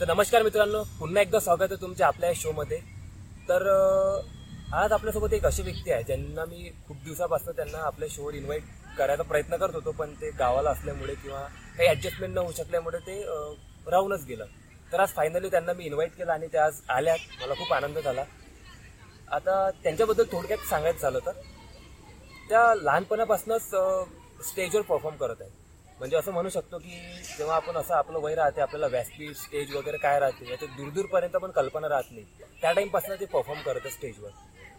तर नमस्कार मित्रांनो पुन्हा एकदा स्वागत आहे तुमच्या आपल्या शोमध्ये. तर आज आपल्यासोबत एक अशी व्यक्ती आहे ज्यांना मी खूप दिवसापासून त्यांना आपल्या शोवर इन्व्हाइट करायचा प्रयत्न करत होतो पण ते गावाला असल्यामुळे किंवा काही ॲडजस्टमेंट न होऊ शकल्यामुळे ते राहूनच गेलं. तर आज फायनली त्यांना मी इन्व्हाइट केलं आणि ते आज आल्यात. मला खूप आनंद झाला. आता त्यांच्याबद्दल थोडक्यात सांगायचं झालं तर त्या लहानपणापासूनच स्टेजवर परफॉर्म करत आहेत. म्हणजे असं म्हणू शकतो की जेव्हा आपण असं आपलं वय राहते आपल्याला व्यासपीठ स्टेज वगैरे काय राहते याचं दूरदूरपर्यंत पण कल्पना राहत नाही. त्या टाईमपासून ते परफॉर्म करतं स्टेजवर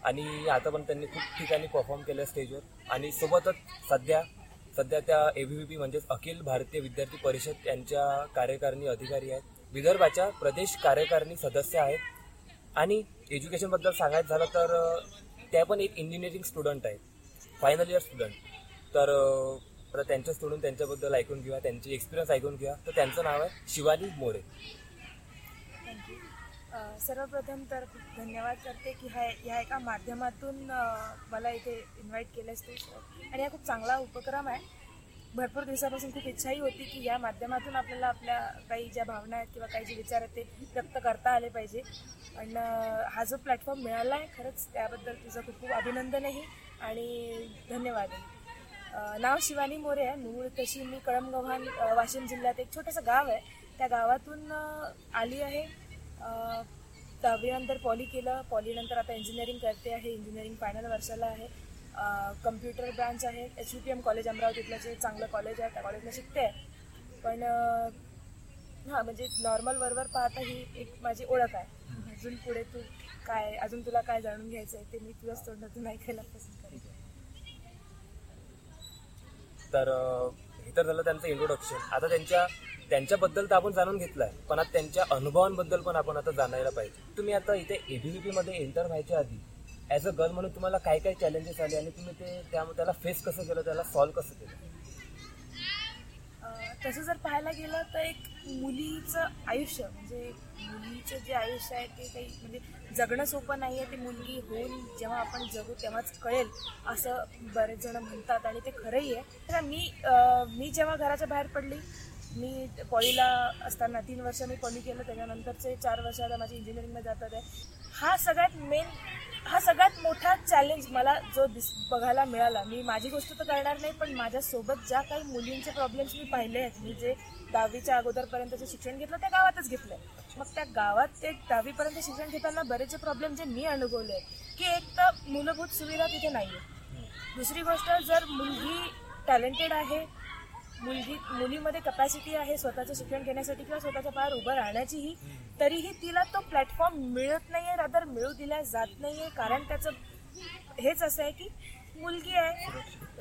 आणि आता पण त्यांनी खूप ठिकाणी परफॉर्म केलं स्टेजवर आणि सोबतच सध्या सध्या त्या ए व्ही पी म्हणजेच अखिल भारतीय विद्यार्थी परिषद यांच्या कार्यकारिणी अधिकारी आहेत. विदर्भाच्या प्रदेश कार्यकारिणी सदस्य आहेत. आणि एज्युकेशनबद्दल सांगायचं झालं तर त्या पण एक इंजिनिअरिंग स्टुडंट आहेत. फायनल इयर स्टुडंट तर अं, त्यांच्या त्यांचं त्यांच्याबद्दल ऐकून घेऊया त्यांची एक्सपिरियन्स ऐकून घेऊया. तर त्यांचं नाव आहे शिवानी मोरे. थँक्यू सर्वप्रथम तर खूप धन्यवाद करते की ह्या ह्या एका माध्यमातून मला इथे इन्व्हाइट केलं स्टेजवर आणि हा खूप चांगला उपक्रम आहे. भरपूर दिवसापासून खूप इच्छाही होती की या माध्यमातून आपल्याला आपल्या काही ज्या भावना आहेत किंवा काही जे विचार आहेत ते व्यक्त करता आले पाहिजे. पण हा जो प्लॅटफॉर्म मिळाला आहे खरंच त्याबद्दल तुझं खूप खूप अभिनंदनही आणि धन्यवाद. नाव शिवानी मोरे आहे. मूळ तशी मी कळमगव्हाण वाशिम जिल्ह्यात एक छोटंसं गाव आहे. त्या गावातून आली आहे. दहावीनंतर पॉली केलं. पॉलीनंतर आता इंजिनिअरिंग करते आहे. इंजिनिअरिंग फायनल वर्षाला आहे. कम्प्युटर ब्रांच आहे. H U P M college अमरावतीतलं जे चांगलं कॉलेज आहे त्या कॉलेजला शिकते आहे. पण हां म्हणजे नॉर्मल वरवर पाहता ही एक माझी ओळख आहे. अजून पुढे तू काय अजून तुला काय जाणून घ्यायचं आहे ते मी तुझ्याच तोंडातून ऐकायला पसंत करेन तर हे तर झालं त्यांचं इंट्रोडक्शन आता त्यांच्या त्यांच्याबद्दल तर आपण जाणून घेतलं आहे पण आता त्यांच्या अनुभवांबद्दल पण आपण आता जाणायला पाहिजे. तुम्ही आता इथे एबीव्हीपीमध्ये एंटर व्हायच्या आधी ॲज अ गर्ल म्हणून तुम्हाला काय काय चॅलेंजेस आले आणि तुम्ही ते त्या त्याला फेस कसं केलं त्याला सॉल्व्ह कसं केलं? तसं जर पाहायला गेलं तर एक मुलीचं आयुष्य म्हणजे मुलीचं जे आयुष्य आहे ते काही म्हणजे जगणं सोपं नाही आहे ती मुलगी होऊन जेव्हा आपण जगू तेव्हाच कळेल असं बरेच जण म्हणतात आणि ते खरंही आहे. तर मी मी जेव्हा घराच्या बाहेर पडली मी पॉलीला असताना तीन वर्ष मी पॉली केलं त्याच्यानंतरचे चार वर्ष आता माझी इंजिनिअरिंगमध्ये जातात आहे. हा सगळ्यात मेन हा सगळ्यात मोठा चॅलेंज मला जो दिस बघायला मिळाला. मी माझी गोष्ट तर करणार नाही पण माझ्यासोबत ज्या काही मुलींचे प्रॉब्लेम्स मी पाहिले आहेत मी जे दहावीच्या अगोदरपर्यंतचं शिक्षण घेतलं त्या गावातच घेतलं मग त्या गावात ते दहावीपर्यंत शिक्षण घेताना बरेचसे प्रॉब्लेम जे मी अनुभवले आहेत की एक तर मूलभूत सुविधा तिथे नाही आहे दुसरी गोष्ट जर मुलगी टॅलेंटेड आहे मुलगी मुलीमध्ये कपॅसिटी आहे स्वतःचं शिक्षण घेण्यासाठी किंवा स्वतःच्या पायावर उभं राहण्याचीही तरीही तिला तो प्लॅटफॉर्म मिळत नाहीये रादर मिळू दिला जात नाहीये. कारण त्याचं हेच असं आहे की मुलगी आहे.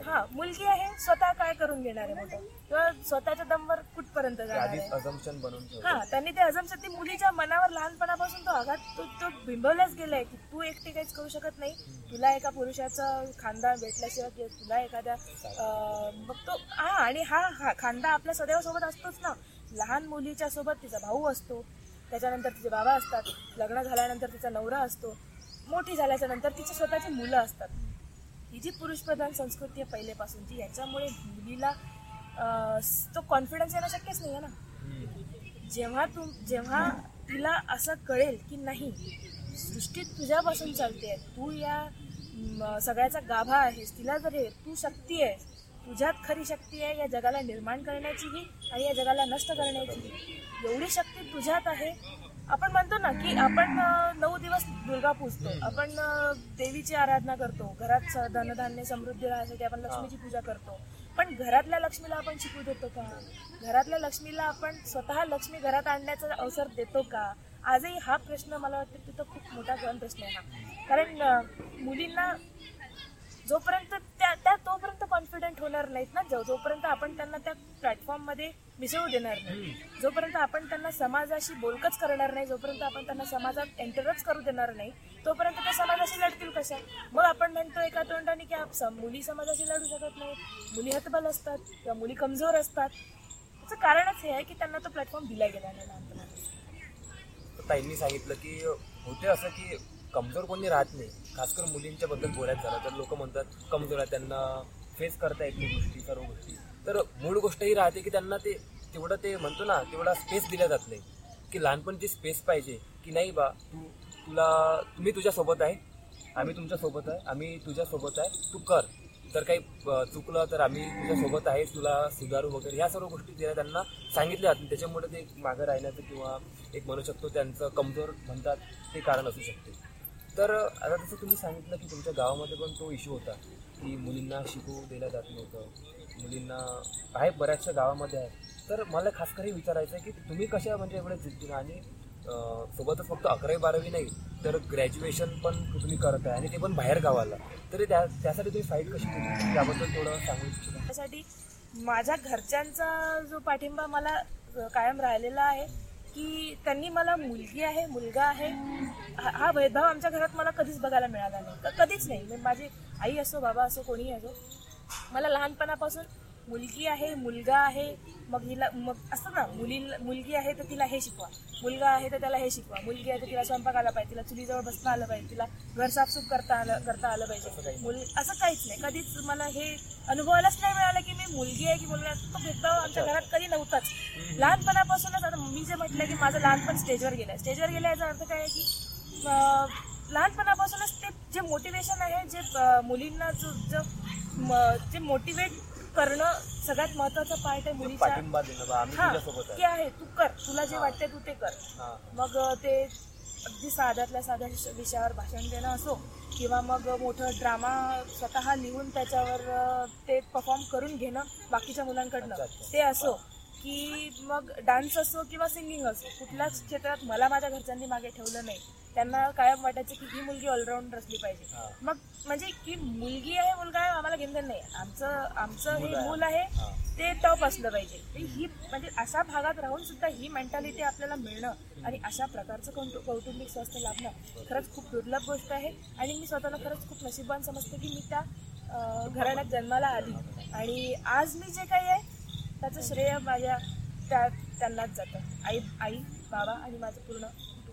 हा मुलगी आहे स्वतः काय करून घेणार आहे मोठं? किंवा स्वतःच्या दमवर कुठपर्यंत जाणार आधीच आहे? अजम्पशन बनवून ठेवलं हा त्यांनी ते अजम सध्या मुलीच्या मनावर लहानपणापासून तो आघात तो तो बिंबवलाच गेलाय की तू एकटी काहीच करू शकत नाही. तुला एका पुरुषाचा खांदा भेटल्याशिवाय किंवा तुला एखाद्या अं, मग तो हा आणि हा हा खांदा आपल्या सदैव सोबत असतोच ना. लहान मुलीच्या सोबत तिचा भाऊ असतो. त्याच्यानंतर तिचे बाबा असतात. लग्न झाल्यानंतर तिचा नवरा असतो. मोठी झाल्याच्यानंतर तिची स्वतःची मुलं असतात. ही जी पुरुषप्रधान संस्कृती आहे पहिलेपासूनची याच्यामुळे मुलीला तो कॉन्फिडन्स येणं शक्यच नाही आहे ना. जेव्हा तू जेव्हा तिला असं कळेल की नाही सृष्टी तुझ्यापासून चालते तू या सगळ्याचा गाभा आहेस तिला जर हे तू शक्ती आहेस तुझ्यात खरी शक्ती आहे या जगाला निर्माण करण्याचीही आणि या जगाला नष्ट करण्याचीही एवढी शक्ती तुझ्यात आहे आपण म्हणतो ना की आपण नऊ दिवस दुर्गा पूजतो. आपण देवीची आराधना करतो. घरात धनधान्य समृद्धी राहण्यासाठी आपण लक्ष्मीची पूजा करतो. पण घरातल्या लक्ष्मीला आपण शिकू देतो का? घरातल्या लक्ष्मीला आपण स्वतः लक्ष्मी घरात आणण्याचा अवसर देतो का? आजही हा प्रश्न मला वाटतं तिथं खूप मोठा गहन प्रश्न आहे हा कारण मुलींना जोपर्यंत त्या त्या तोपर्यंत कॉन्फिडंट होणार नाहीत ना. जोपर्यंत आपण त्यांना त्या प्लॅटफॉर्ममध्ये मिसळू देणार नाही. जोपर्यंत आपण त्यांना समाजाशी बोलकच करणार नाही जोपर्यंत आपण त्यांना समाजात एंटरच करू देणार नाही तोपर्यंत ते समाजाशी लढतील कशा? मग आपण म्हणतो एका तोंडाने की आप- मुली समाजाशी लढू शकत नाहीत. मुली हतबल असतात किंवा मुली कमजोर असतात. त्याचं कारणच हे आहे की त्यांना तो प्लॅटफॉर्म दिला गेला नाही. ताईंनी सांगितलं की होते असं की कमजोर कोणी राहत नाही. खासकर करून मुलींच्याबद्दल बोलायचं झालं तर लोक म्हणतात कमजोर आहे त्यांना फेस करता येत नाही गोष्टी सर्व गोष्टी. तर मूळ गोष्ट ही राहते की त्यांना ते तेवढं ते म्हणतो ना तेवढा स्पेस दिला जात नाही. की लहानपणची स्पेस पाहिजे की नाही बा तू तुला तुम्ही तुझ्यासोबत आहे आम्ही तुमच्यासोबत आहे आम्ही तुझ्यासोबत आहे तू कर. जर काही चुकलं तर आम्ही तुझ्यासोबत आहे तुला सुधारू वगैरे ह्या सर्व गोष्टी तिला त्यांना सांगितल्या आहेत त्याच्यामुळे ते मागं राहण्याचं किंवा एक म्हणू शकतो त्यांचं कमजोर म्हणतात ते कारण असू शकते. तर आता जसं तुम्ही सांगितलं की तुमच्या गावामध्ये पण तो इश्यू होता की मुलींना शिकू दिलं जात नव्हतं. मुलींना आहे बऱ्याचशा गावामध्ये आहे तर मला खास करून विचारायचं आहे की तुम्ही कशा म्हणजे एवढे जिद्दीनं आणि सोबतच फक्त अकरावी बारावी नाही तर ग्रॅज्युएशन पण तुम्ही करत आहे आणि ते पण बाहेर गावाला. तरी त्या त्यासाठी तुम्ही फाईट कशी केली? त्याबद्दल थोडं सांगू इच्छिता. त्यासाठी माझ्या घरच्यांचा जो पाठिंबा मला कायम राहिलेला आहे की त्यांनी मला मुलगी आहे मुलगा आहे. हा हा भेदभाव आमच्या घरात मला कधीच बघायला मिळाला नाही. कधीच नाही. म्हणजे माझी आई असो बाबा असो कोणीही असो मला लहानपणापासून मुलगी आहे मुलगा आहे. मग हिला मग असतं ना मुली मुलगी आहे तर तिला हे शिकवा. मुलगा आहे तर त्याला हे शिकवा. मुलगी आहे तर तिला स्वयंपाक आला पाहिजे तिला चुलीजवळ बसता आलं पाहिजे तिला घर साफसूफ करता आलं करता आलं पाहिजे. मुल असं काहीच नाही. कधीच मला हे अनुभवायलाच नाही मिळालं की मुलगी आहे की मुलगा. तो भेदभाव आमच्या घरात कधी नव्हताच. लहानपणापासूनच आता मी जे म्हटलं की माझं लहानपण स्टेजवर गेलं स्टेजवर गेलं याचा अर्थ काय आहे की लहानपणापासूनच ते जे मोटिवेशन आहे जे मुलींना जो जो मोटिवेट करणं सगळ्यात महत्त्वाचा पार्ट आहे मुलीच्या आम्ही हा ते आहे. तू कर. तुला जे. वाटते तू ते कर. मग ते अगदी साध्यातल्या साध्या विष- विषयावर भाषण देणं असो किंवा मग मोठं ड्रामा स्वतः लिहून त्याच्यावर ते परफॉर्म करून घेणं बाकीच्या मुलांकडनं. ते असो की मग डान्स असो किंवा सिंगिंग असो कुठल्याच क्षेत्रात मला माझ्या घरच्यांनी मागे ठेवलं नाही त्यांना कायम वाटायचं की ही मुलगी ऑलराऊंडर असली पाहिजे. मग म्हणजे की मुलगी आहे मुलगा आहे आम्हाला घेणं नाही. आमचं आमचं हे. मूल आहे. ते टॉप असलं पाहिजे. ही म्हणजे अशा भागात राहून सुद्धा ही मेंटॅलिटी आपल्याला मिळणं आणि अशा प्रकारचं कौटु कौटुंबिक स्वास्थ्य लाभणं खरंच खूप दुर्लभ गोष्ट आहे. आणि मी स्वतःला खरंच खूप नशिबान समजते की मी त्या घराण्यात जन्माला आली. आणि आज मी जे काही आहे त्याचं श्रेय माझ्या त्या त्यांनाच जातं. आई आई बाबा आणि माझं पूर्ण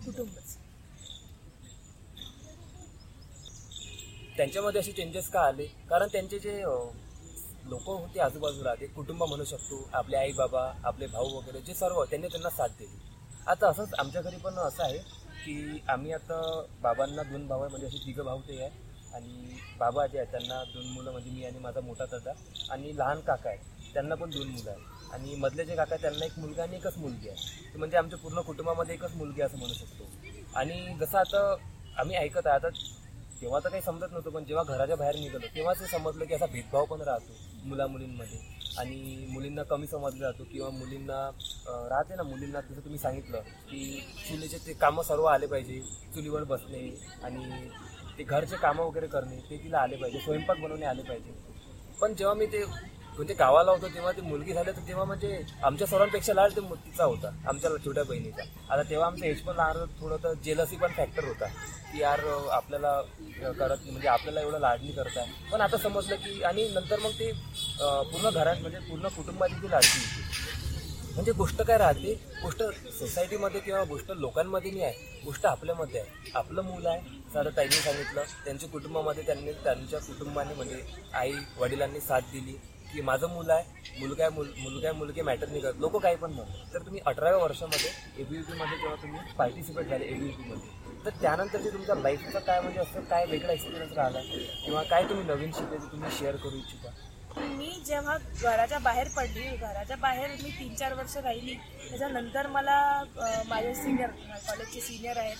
कुटुंबच. त्यांच्यामध्ये असे चेंजेस का आले? कारण त्यांचे जे लोक होते आजूबाजूला ते कुटुंब म्हणू शकतो आपले आई बाबा आपले भाऊ वगैरे जे सर्व त्यांनी त्यांना साथ दिली. आता असंच आमच्या घरी पण असं आहे की आम्ही आता बाबांना दोन भाऊ आहे म्हणजे असे तिघं भाऊ ते आहे आणि बाबा जे आहेत त्यांना दोन मुलं म्हणजे मी आणि माझा मोठा दादा आणि लहान काका आहे त्यांना पण दोन मुलं आहेत. आणि मधले जे काका आहेत, त्यांना एक मुलगा आणि एकच मुलगी आहे. म्हणजे आमच्या पूर्ण कुटुंबामध्ये एकच मुलगी असं म्हणू शकतो. आणि जसं आता आम्ही ऐकत आहे आता तेव्हा तर काही समजत नव्हतं पण जेव्हा घराच्या बाहेर निघालो तेव्हाच हे समजलं की असा भेदभाव पण राहतो मुला मुलींमध्ये आणि मुलींना कमी समजलं जातो किंवा मुलींना राहते ना मुलींना जसं तुम्ही सांगितलं की चुलीचे ते कामं सर्व आले पाहिजे चुलीवर बसणे आणि ते घरचे कामं वगैरे करणे ते तिला आले पाहिजे स्वयंपाक बनवणे आले पाहिजे. पण जेव्हा मी ते म्हणजे गावाला होतो तेव्हा ती मुलगी झाली तर तेव्हा म्हणजे आमच्या सर्वांपेक्षा लाड ते तिचा होता आमच्या छोट्या बहिणीचा. आता तेव्हा आमचं एज पण लहान थोडं तर जेलसी पण फॅक्टर होता की यार आपल्याला करत म्हणजे आपल्याला एवढं लाडणी करत आहे पण आता समजलं की आणि नंतर मग ते पूर्ण घरात म्हणजे पूर्ण कुटुंबाची ती लाडकी होती. म्हणजे गोष्ट काय राहते गोष्ट सोसायटीमध्ये किंवा गोष्ट लोकांमध्ये नाही आहे गोष्ट आपल्यामध्ये आहे. आपलं मुलं आहे साधं ताईने सांगितलं त्यांच्या कुटुंबामध्ये त्यांनी त्यांच्या कुटुंबाने म्हणजे आई वडिलांनी साथ दिली की माझं मुलं आहे मुलगा आहे मुल मुलगा आहे मुलगी मॅटर नाही करत. लोक काही पण म्हणतात. तर तुम्ही अठराव्या वर्षामध्ये ए बी यू पीमध्ये जेव्हा तुम्ही पार्टिसिपेट झाले ए बी यू पीमध्ये तर त्यानंतरची तुमच्या लाईफचा काय म्हणजे असं काय वेगळा एक्सपिरियन्स राहिला? किंवा काय तुम्ही नवीन शिकले ते तुम्ही शेअर करू इच्छिता? मी जेव्हा घराच्या बाहेर पडली घराच्या बाहेर मी तीन चार वर्ष राहिली. त्याच्यानंतर मला माझे सिनियर कॉलेजचे सिनियर आहेत.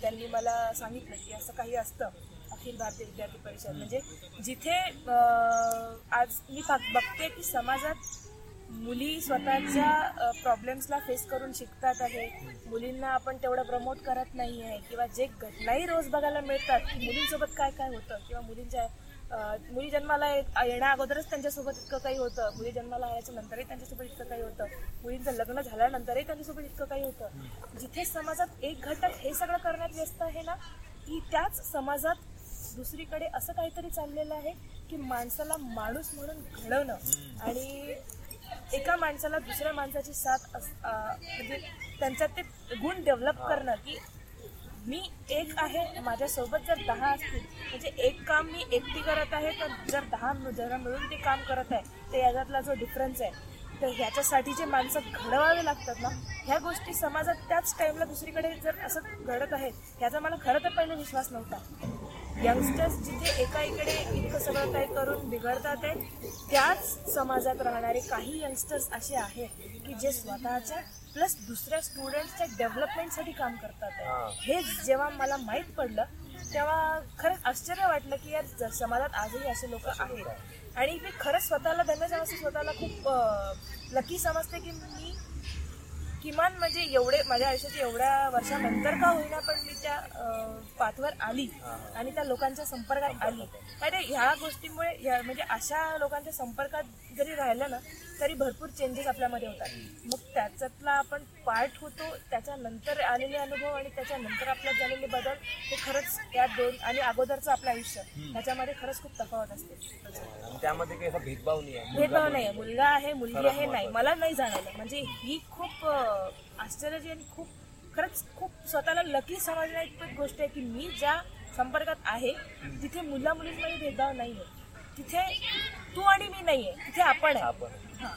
त्यांनी मला सांगितलं की असं काही असतं. अखिल भारतीय विद्यार्थी परिषद. म्हणजे जिथे आज मी बघ- बघते की समाजात मुली स्वतःच्या प्रॉब्लेम्सला फेस करून शिकतात आहे. मुलींना आपण तेवढं प्रमोट करत नाही आहे. किंवा जे घटनाही रोज बघायला मिळतात की मुलींसोबत काय काय होतं? किंवा मुलींच्या मुली जन्माला येण्या अगोदरच त्यांच्यासोबत इतकं काही होतं. मुली जन्माला आल्याच्या नंतरही त्यांच्यासोबत इतकं काही होतं. मुलींचं लग्न झाल्यानंतरही त्यांच्यासोबत इतकं काही होतं. जिथे समाजात एक घटक हे सगळं करण्यात व्यस्त आहे ना की त्याच समाजात दुसरीकडे असं काहीतरी चाललेलं आहे की माणसाला माणूस म्हणून घडवणं आणि एका माणसाला दुसऱ्या माणसाची साथ म्हणजे त्यांच्यात ते गुण डेव्हलप करणं की मी एक आहे माझ्यासोबत जर दहा असतील म्हणजे एक काम मी एकटी करत आहे तर जर दहा जण मिळून ते काम करत आहे तर याच्यातला जो डिफरन्स आहे तर ह्याच्यासाठी जे माणसं घडवावे लागतात ना ह्या गोष्टी समाजात त्याच टाइमला दुसरीकडे जर असं घडत आहेत ह्याचा मला खरं तर पहिले विश्वास नव्हता. यंगस्टर्स जिथे एका इकडे इतकं सगळं काही करून बिघडतात आहे त्याच समाजात राहणारे काही यंगस्टर्स असे आहेत की जे स्वतःच्या प्लस दुसऱ्या स्टुडंट्सच्या डेव्हलपमेंटसाठी काम करतात. हा. जेव्हा मला माहीत पडलं तेव्हा खरंच आश्चर्य वाटलं की यार ज- समाजात आजही असे लोक आहेत आणि मी खरंच स्वतःला धन्य समजते स्वतःला खूप लकी समजते की मी किमान म्हणजे एवढे माझ्या आयुष्याच्या एवढ्या वर्षानंतर का होईना पण मी त्या पाथवर आली आणि त्या लोकांच्या संपर्कात आली. म्हणजे ह्या गोष्टीमुळे म्हणजे अशा लोकांच्या संपर्कात जरी राहिलं ना तरी भरपूर चेंजेस आपल्यामध्ये होतात. मग त्याच्यातला आपण पार्ट होतो त्याच्यानंतर आलेले अनुभव आणि त्याच्यानंतर आपल्यात झालेले बदल हे खरंच या दोन आणि अगोदरचं आपलं आयुष्य ह्याच्यामध्ये खरंच खूप तफावत असते. त्यामध्ये काही भेदभाव नाही आहे. भेदभाव नाही मुलगा आहे मुलगी आहे नाही. मला नाही जाणवलं. म्हणजे ही खूप आश्चर्याची आणि खूप खरंच खूप स्वतःला लकी समजण्या इतपत गोष्ट आहे की मी ज्या संपर्कात आहे तिथे मुला मुलींमध्ये भेदभाव नाहीये. तिथे तू आणि मी नाहीये तिथे आपण आहे. हा.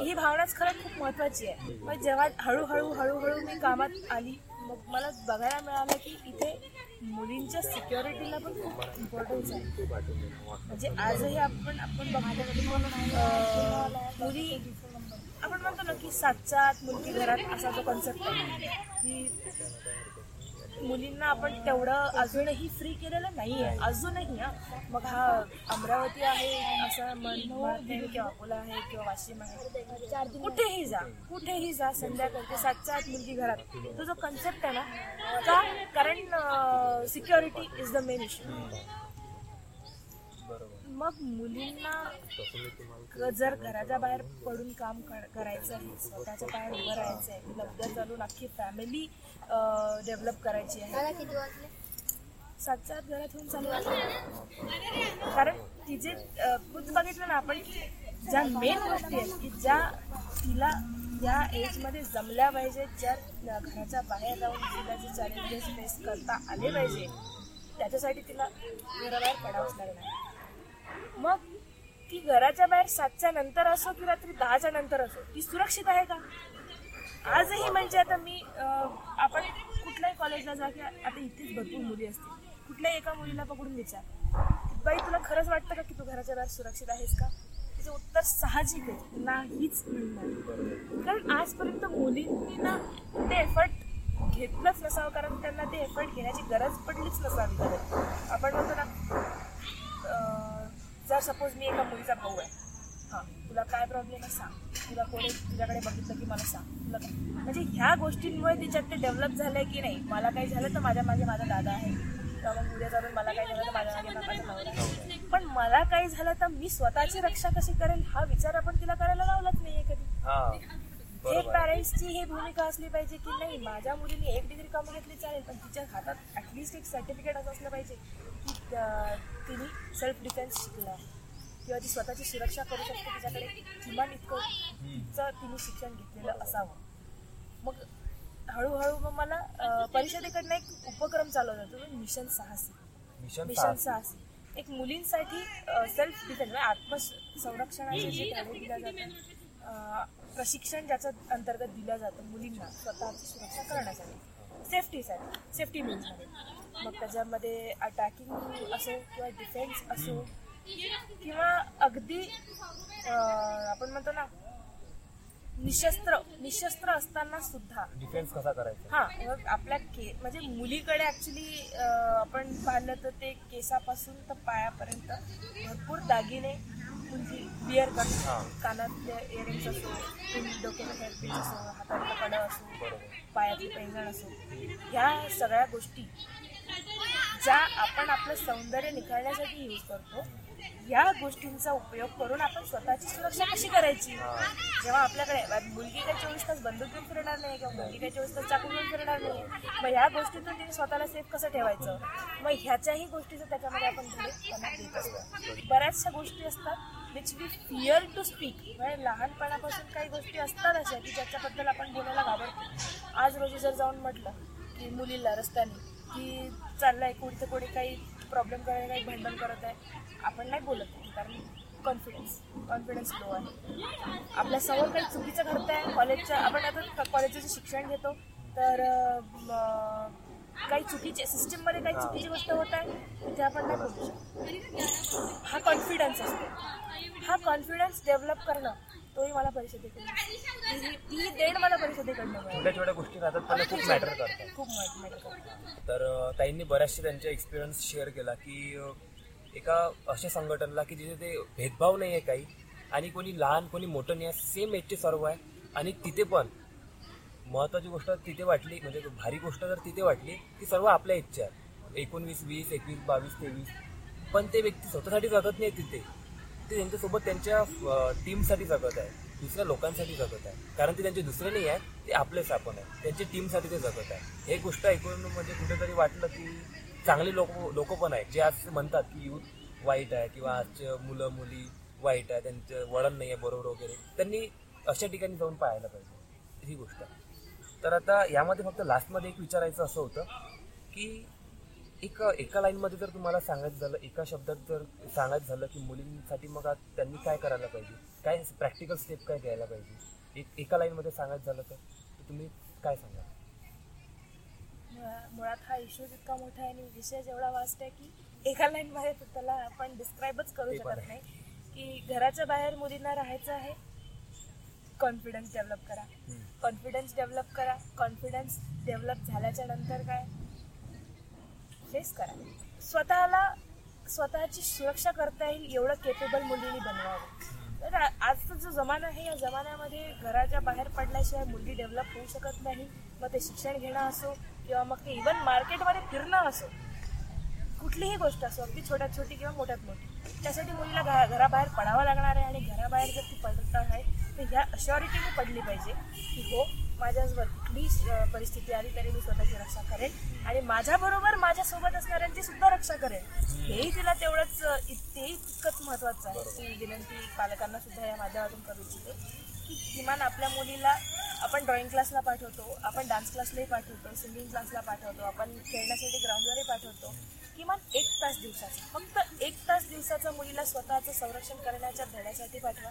ही भावनाच खरंच खूप महत्वाची आहे. मग जेव्हा हळूहळू हळूहळू मी कामात आली मग मला बघायला मिळालं की इथे मुलींच्या सिक्युरिटीला पण खूप इम्पॉर्टन्स आहे. म्हणजे आजही आपण आपण बघतो अं, मुली आपण म्हणतो ना की सातच्या आत मुलगी घरात असा जो कॉन्सेप्ट आहे. की मुलींना आपण तेवढं अजूनही फ्री केलेलं नाही. आहे अजूनही हा. मग हा अमरावती आहे असं मन म्हणते किंवा अकोला आहे किंवा वाशिम आहे. कुठेही जा कुठेही जा संध्याकाळी सातच्या आत मुलगी घरात. तो जो कन्सेप्ट आहे ना का? कारण security is the main issue मग मुलींना जर घराच्या बाहेर पडून काम कर- करायचं आहे स्वतःच्या पायावर उभं राहायचं आहे लग्न चालून अख्खी फॅमिली डेव्हलप करायची आहे. सातच्या आत घरात येऊन चालू कारण तिचे तूच बघितलं ना आपण ज्या मेन गोष्टी आहेत की ज्या तिला या एजमध्ये जमल्या पाहिजेत ज्या घराच्या बाहेर जाऊन तिला जे चॅलेंजेस फेस करता आले पाहिजे त्याच्यासाठी तिला घराबाहेर पडावंच लागणार मग ती घराच्या बाहेर सातच्या नंतर असो की रात्री दहाच्या नंतर असो ती सुरक्षित आहे का? आजही म्हणजे आता मी आपण कुठल्याही कॉलेजला जा की आता इथेच भरपूर मुली असतील. कुठल्याही एका मुलीला पकडून विचार. बाई तुला खरंच वाटतं का की तू घराच्या बाहेर सुरक्षित आहेस का? तिचं उत्तर साहजिक आहे. नाहीच मिळणार. कारण आजपर्यंत मुलींनी ना ते एफर्ट घेतलंच नसावं कारण त्यांना ते एफर्ट घेण्याची गरज पडलीच नसावी. आपण म्हणतो ना जर सपोज मी एका मुलीचा भाऊ आहे. हां तुला काय प्रॉब्लेम आहे सांग. तुला कोणी तुझ्याकडे बघितलं की मला सांग. तुला काय? म्हणजे ह्या गोष्टींमुळे तिच्यात ते डेव्हलप झालंय की नाही? मला काही झालं तर माझ्या मागे माझा दादा आहे. किंवा मग उद्या जाऊन मला काही झालं तर माझ्या मागे माझा नवरा आहे. पण मला काही झालं तर मी स्वतःची रक्षा कशी करेल? हा विचार आपण तिला करायला लावलाच नाहीये कधी. हा पॅरेंट्सची ही भूमिका असली पाहिजे की नाही? माझ्या मुलीने एक डिग्री कमी घेतली चालेल पण तिच्या हातात ॲटलिस्ट एक सर्टिफिकेट असं असलं पाहिजे. तिने सेल्फ डिफेन्स शिकला. किंवा ती स्वतःची सुरक्षा करू शकते तिच्याकडे किमान इतकं तिचं तिने शिक्षण घेतलेलं असावं. मग हळूहळू मग मला परिषदेकडनं एक उपक्रम चालवला जातो मिशन साहसी. मिशन साहस. एक मुलींसाठी सेल्फ डिफेन्स म्हणजे आत्मसंरक्षणाचे जे धडे दिल्या जातात प्रशिक्षण ज्याच्या अंतर्गत दिलं जातं मुलींना स्वतःची सुरक्षा करण्यासाठी. सेफ्टीसाठी सेफ्टी मीन्समध्ये मग त्याच्यामध्ये अटॅकिंग असो किंवा डिफेन्स असो किंवा अगदी आपण म्हणतो ना निशस्त्र निशस्त्र असताना सुद्धा. डिफेन्स कसा करायचा? हा मग आपल्या के म्हणजे मुलीकडे ऍक्च्युली आपण पाहिलं तर ते केसापासून तर पायापर्यंत भरपूर दागिने म्हणजे बिअर. करतात कानातले इयरिंग्स असो हेअरपिन्स असो हातातलं कडं असो पायातली पैंजण असो ह्या सगळ्या गोष्टी ज्या आपण आपलं सौंदर्य निखळण्यासाठी यूज करतो या गोष्टींचा उपयोग करून आपण स्वतःची सुरक्षा कशी करायची? जेव्हा आपल्याकडे मुलगी काही चोवीस तास बंदूक घेऊन फिरणार नाही किंवा मुलगी काही चोवीस तास चाकू घेऊन फिरणार नाही मग ह्या गोष्टीतून तिने स्वतःला सेफ कसं ठेवायचं? मग ह्याच्याही गोष्टीचं त्याच्यामध्ये आपण त्यांना देत असतो. बऱ्याचशा गोष्टी असतात which we fear to speak म्हणजे लहानपणापासून काही गोष्टी असतात अशा की ज्याच्याबद्दल आपण बोलायला घाबरतो. आज रोजी जर जाऊन म्हटलं की मुलीला रस्त्याने की चाललंय कोणी तर कोणी काही प्रॉब्लेम करायला काही भांडण करत आहे आपण नाही बोलत आहे कारण कॉन्फिडन्स कॉन्फिडन्स लो आहे. आपल्यासमोर काही चुकीचं घडतंय कॉलेजच्या आपण आता कॉलेजचं शिक्षण घेतो तर काही चुकीचे सिस्टीममध्ये काही चुकीची गोष्ट होत आहे तिथे आपण नाही बोलू शकत. हा कॉन्फिडन्स असतो. हा कॉन्फिडन्स डेव्हलप करणं तोही मला परिषदेकडून. ती ती देण मला परिषदेकडनं छोट्या छोट्या गोष्टी राहतात पण खूप मॅटर करतात. खूप मॅटर करतो तर ताईंनी बऱ्याचशे त्यांचा एक्सपिरियन्स शेअर केला की एका अशा संघटनला की जिथे ते भेदभाव नाही आहे काही आणि कोणी लहान कोणी मोठं नाही आहे सेम एजचे सर्व आहे आणि तिथे पण महत्वाची गोष्ट तिथे वाटली म्हणजे भारी गोष्ट जर तिथे वाटली की सर्व आपल्या आहेत. एकोणवीस वीस एकवीस बावीस तेवीस पण ते व्यक्ती स्वतःसाठी जगत नाही तिथे. ते त्यांच्यासोबत त्यांच्या टीमसाठी जगत आहे दुसऱ्या लोकांसाठी जगत आहे. कारण ते त्यांचे दुसरे नाही आहे ते आपलेच आपण आहे त्यांच्या टीमसाठी ते जगत आहे. हे गोष्ट ऐकून म्हणजे कुठेतरी वाटलं की चांगले लोक लोक पण आहेत जे आज म्हणतात की यूथ वाईट आहे किंवा आजचे मुलं मुली वाईट आहे त्यांचं वळण नाही आहे बरोबर वगैरे. त्यांनी अशा ठिकाणी जाऊन पाहायला पाहिजे. ही गोष्ट आहे. तर आता यामध्ये फक्त लास्टमध्ये एक विचारायचं असं होतं की एक एका लाईनमध्ये जर तुम्हाला सांगायचं झालं एका शब्दात जर सांगायचं झालं की मुलींसाठी मग आज त्यांनी काय करायला पाहिजे? काय प्रॅक्टिकल स्टेप काय घ्यायला पाहिजे? एक एका लाईनमध्ये सांगायचं झालं तर तुम्ही काय सांगाल? मुळा- मुळात हा इश्यू इतका मोठा आहे आणि विषय जेवढा वास्ट आहे की एका लाईन मध्ये तर त्याला आपण डिस्क्राईबच करू शकत. नाही. की घराच्या बाहेर मुलींना राहायचं आहे कॉन्फिडन्स डेव्हलप करा. कॉन्फिडन्स डेव्हलप करा. कॉन्फिडन्स डेव्हलप झाल्याच्यानंतर काय? फेस करा. स्वतःला स्वतःची सुरक्षा करता येईल एवढं केपेबल मुलींनी बनवावं. तर आजचा जो जमाना आहे या जमान्यामध्ये घराच्या बाहेर पडल्याशिवाय मुलगी डेव्हलप होऊ शकत नाही. मग ते शिक्षण घेणं असो किंवा मग ते इव्हन मार्केटमध्ये फिरणं असो कुठलीही गोष्ट असो अगदी छोट्यात छोटी किंवा मोठ्यात मोठी त्यासाठी मुलीला घरा घराबाहेर पडावं लागणार आहे आणि घराबाहेर जर ती पडत आहे तर ह्या अशॉरिटीने पडली पाहिजे की हो माझ्यावर कुठलीही परिस्थिती आली तरी मी स्वतःची रक्षा करेन. आणि माझ्याबरोबर माझ्यासोबत असणाऱ्यांची सुद्धा रक्षा करेन. हेही तिला तेवढंच तेही तितकंच महत्वाचं आहे. ती विनंती पालकांना सुद्धा या माध्यमातून करू इच्छिते की किमान आपल्या मुलीला आपण ड्रॉइंग क्लासला पाठवतो आपण डान्स क्लासलाही पाठवतो सिंगिंग क्लासला पाठवतो आपण खेळण्यासाठी ग्राउंडवरही पाठवतो. किमान एक तास दिवसाचा फक्त एक तास दिवसाचा मुलीला स्वतःचं संरक्षण करण्याच्या धड्यासाठी पाठवा.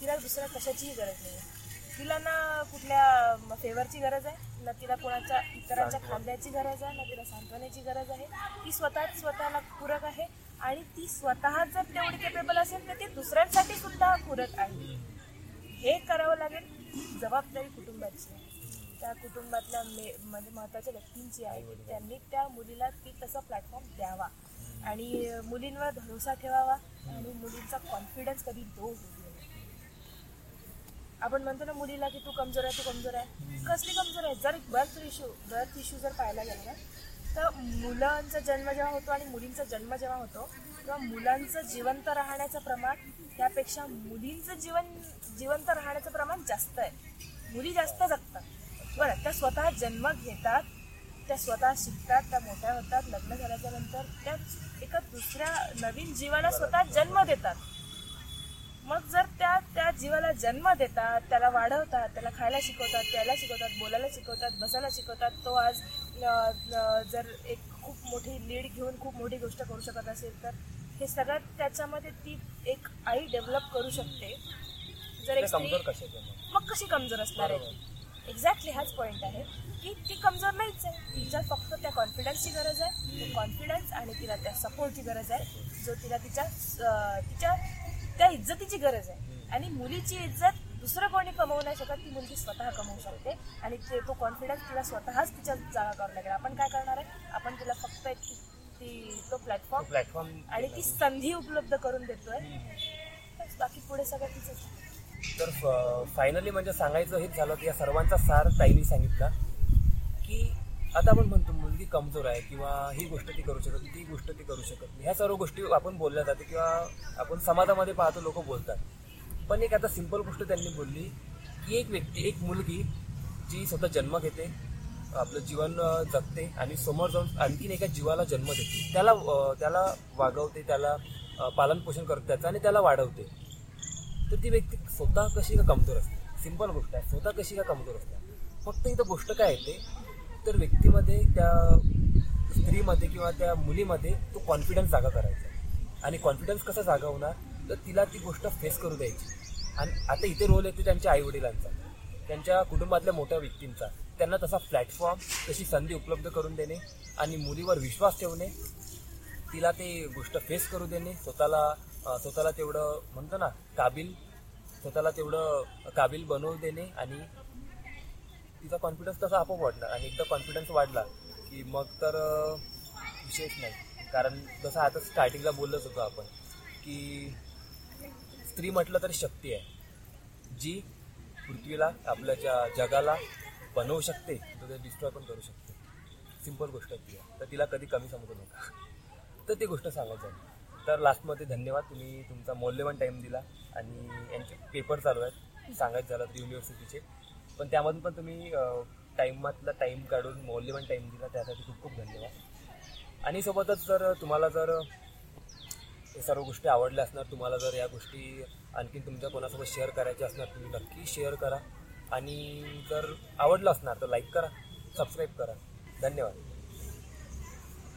तिला दुसऱ्या कशाचीही गरज नाही. तिला ना कुठल्या फेवरची गरज आहे? ना तिला कोणाच्या इतरांच्या खांद्याची गरज आहे? ना तिला सांत्वनाची गरज आहे? ती स्वतः स्वतःला पूरक आहे आणि ती स्वतः जर तेवढी केपेबल असेल तर ती दुसऱ्यांसाठी सुद्धा पूरक आहे. हे करावं लागेल जबाबदारी कुटुंबाची आहे. त्या कुटुंबातल्या मे म्हणजे महत्त्वाच्या व्यक्तींची आहे. त्यांनी त्या मुलीला ती तसा प्लॅटफॉर्म द्यावा. आणि मुलींवर भरोसा ठेवावा. आणि मुलींचा कॉन्फिडन्स कधी लो नये. आपण म्हणतो ना मुलीला की तू कमजोर आहे तू कमजोर आहे. कसली कमजोर आहे? जर बर्थ इश्यू बर्थ इश्यू जर पाहायला गेला ना तर मुलांचा जन्म जेव्हा होतो आणि मुलींचा जन्म जेव्हा होतो तेव्हा मुलांचं जिवंत राहण्याचं प्रमाण त्यापेक्षा मुलींचं जीवन जिवंत राहण्याचं प्रमाण जास्त आहे. मुली जास्त जगतात. बरं त्या स्वतः जन्म घेतात त्या स्वतः शिकतात त्या मोठ्या होतात लग्न झाल्याच्यानंतर त्या एका दुसऱ्या नवीन जीवाला स्वतः जन्म देतात. मग जर त्या त्या जीवाला जन्म देतात त्याला वाढवतात त्याला खायला शिकवतात प्यायला शिकवतात बोलायला शिकवतात बसायला शिकवतात तो आज जर एक खूप मोठी लीड घेऊन खूप मोठी गोष्ट करू शकत असेल तर हे सगळं त्याच्यामध्ये ती एक आई डेव्हलप करू शकते. जर एक स्त्री मग? कशी कमजोर असणार आहे एक्झॅक्टली हाच पॉइंट आहे की ती कमजोर नाहीच आहे. तिच्या फक्त त्या कॉन्फिडन्सची गरज आहे. कॉन्फिडन्स आणि तिला त्या सपोर्टची गरज आहे. जो तिला तिच्या तिच्या त्या इज्जतीची गरज आहे. आणि मुलीची इज्जत दुसरं कोणी कमवू नाही शकत ती मुलगी स्वतः कमवू शकते. आणि ते तो कॉन्फिडन्स तिला स्वतःच तिच्या जागा करावा लागेल. आपण काय करणार आहे? आपण तिला फक्त एक ती- ती प्लॅटफॉर्म प्लॅटफॉर्म आणि ती संधी उपलब्ध करून देतोय. बाकी पुढे सगळं तिचं. तर फायनली म्हणजे सांगायचं हेच झालं की या सर्वांचा सार ताईने सांगितला की आता आपण म्हणतो मुलगी कमजोर आहे किंवा ही गोष्ट ती करू शकत ती गोष्ट ती करू शकत नाही. ह्या सर्व गोष्टी आपण बोलल्या जाते किंवा आपण समाजामध्ये पाहतो लोक बोलतात. पण एक आता सिंपल गोष्ट त्यांनी बोलली की एक व्यक्ती एक मुलगी जी स्वतः जन्म घेते आपलं जीवन जगते आणि समोर जाऊन आणखीन एका जीवाला जन्म देते. त्याला त्याला वागवते त्याला पालनपोषण करते त्याचं आणि त्याला वाढवते. तर ती व्यक्ती स्वतः कशी का कमजोर असते? सिंपल गोष्ट आहे. स्वतः कशी का कमजोर असते? फक्त इथं गोष्ट काय येते तर व्यक्तीमध्ये त्या स्त्रीमध्ये किंवा त्या मुलीमध्ये तो कॉन्फिडन्स जागा करायचा आणि कॉन्फिडन्स कसा जागा होणार तर तिला ती गोष्ट फेस करू द्यायची. आणि आता इथे रोल येते त्यांच्या आईवडिलांचा. त्यांच्या कुटुंबातल्या मोठ्या व्यक्तींचा. त्यांना तसा प्लॅटफॉर्म तशी संधी उपलब्ध करून देणे आणि मुलीवर विश्वास ठेवणे तिला ते गोष्ट फेस करू देणे. स्वतःला स्वतःला तेवढं म्हणतो ना काबिल स्वतःला तेवढं काबिल बनवून देणे आणि तिचा कॉन्फिडन्स तसा आपोआप वाढणार आणि एकदा कॉन्फिडन्स वाढला की मग तर विशेष नाही. कारण जसं आता स्टार्टिंगला बोललोच होतो आपण की स्त्री म्हटलं तर शक्ती आहे. जी पृथ्वीला आपल्या ज्या जगाला बनवू शकते तर ते डिस्ट्रॉय पण करू शकते. सिंपल गोष्ट आहे ती. तर तिला कधी कमी समजू नका. तर ती गोष्ट सांगायचं आहे. तर लास्टमध्ये धन्यवाद. तुम्ही तुमचा मौल्यवान टाईम दिला आणि यांचे पेपर चालू आहेत. सांगायचं झालं तर युनिव्हर्सिटीचे पण त्यामधून पण तुम्ही टाईमातला टाईम काढून मौल्यवान टाईम दिला त्यासाठी खूप खूप धन्यवाद. आणि सोबतच जर तुम्हाला जर हे सर्व गोष्टी आवडल्या असणार तुम्हाला जर या गोष्टी आणखीन तुमच्या कोणासोबत शेअर करायच्या असणार तुम्ही नक्की शेअर करा. आणि जर आवडलं असणार तर लाईक करा सबस्क्राईब करा. धन्यवाद.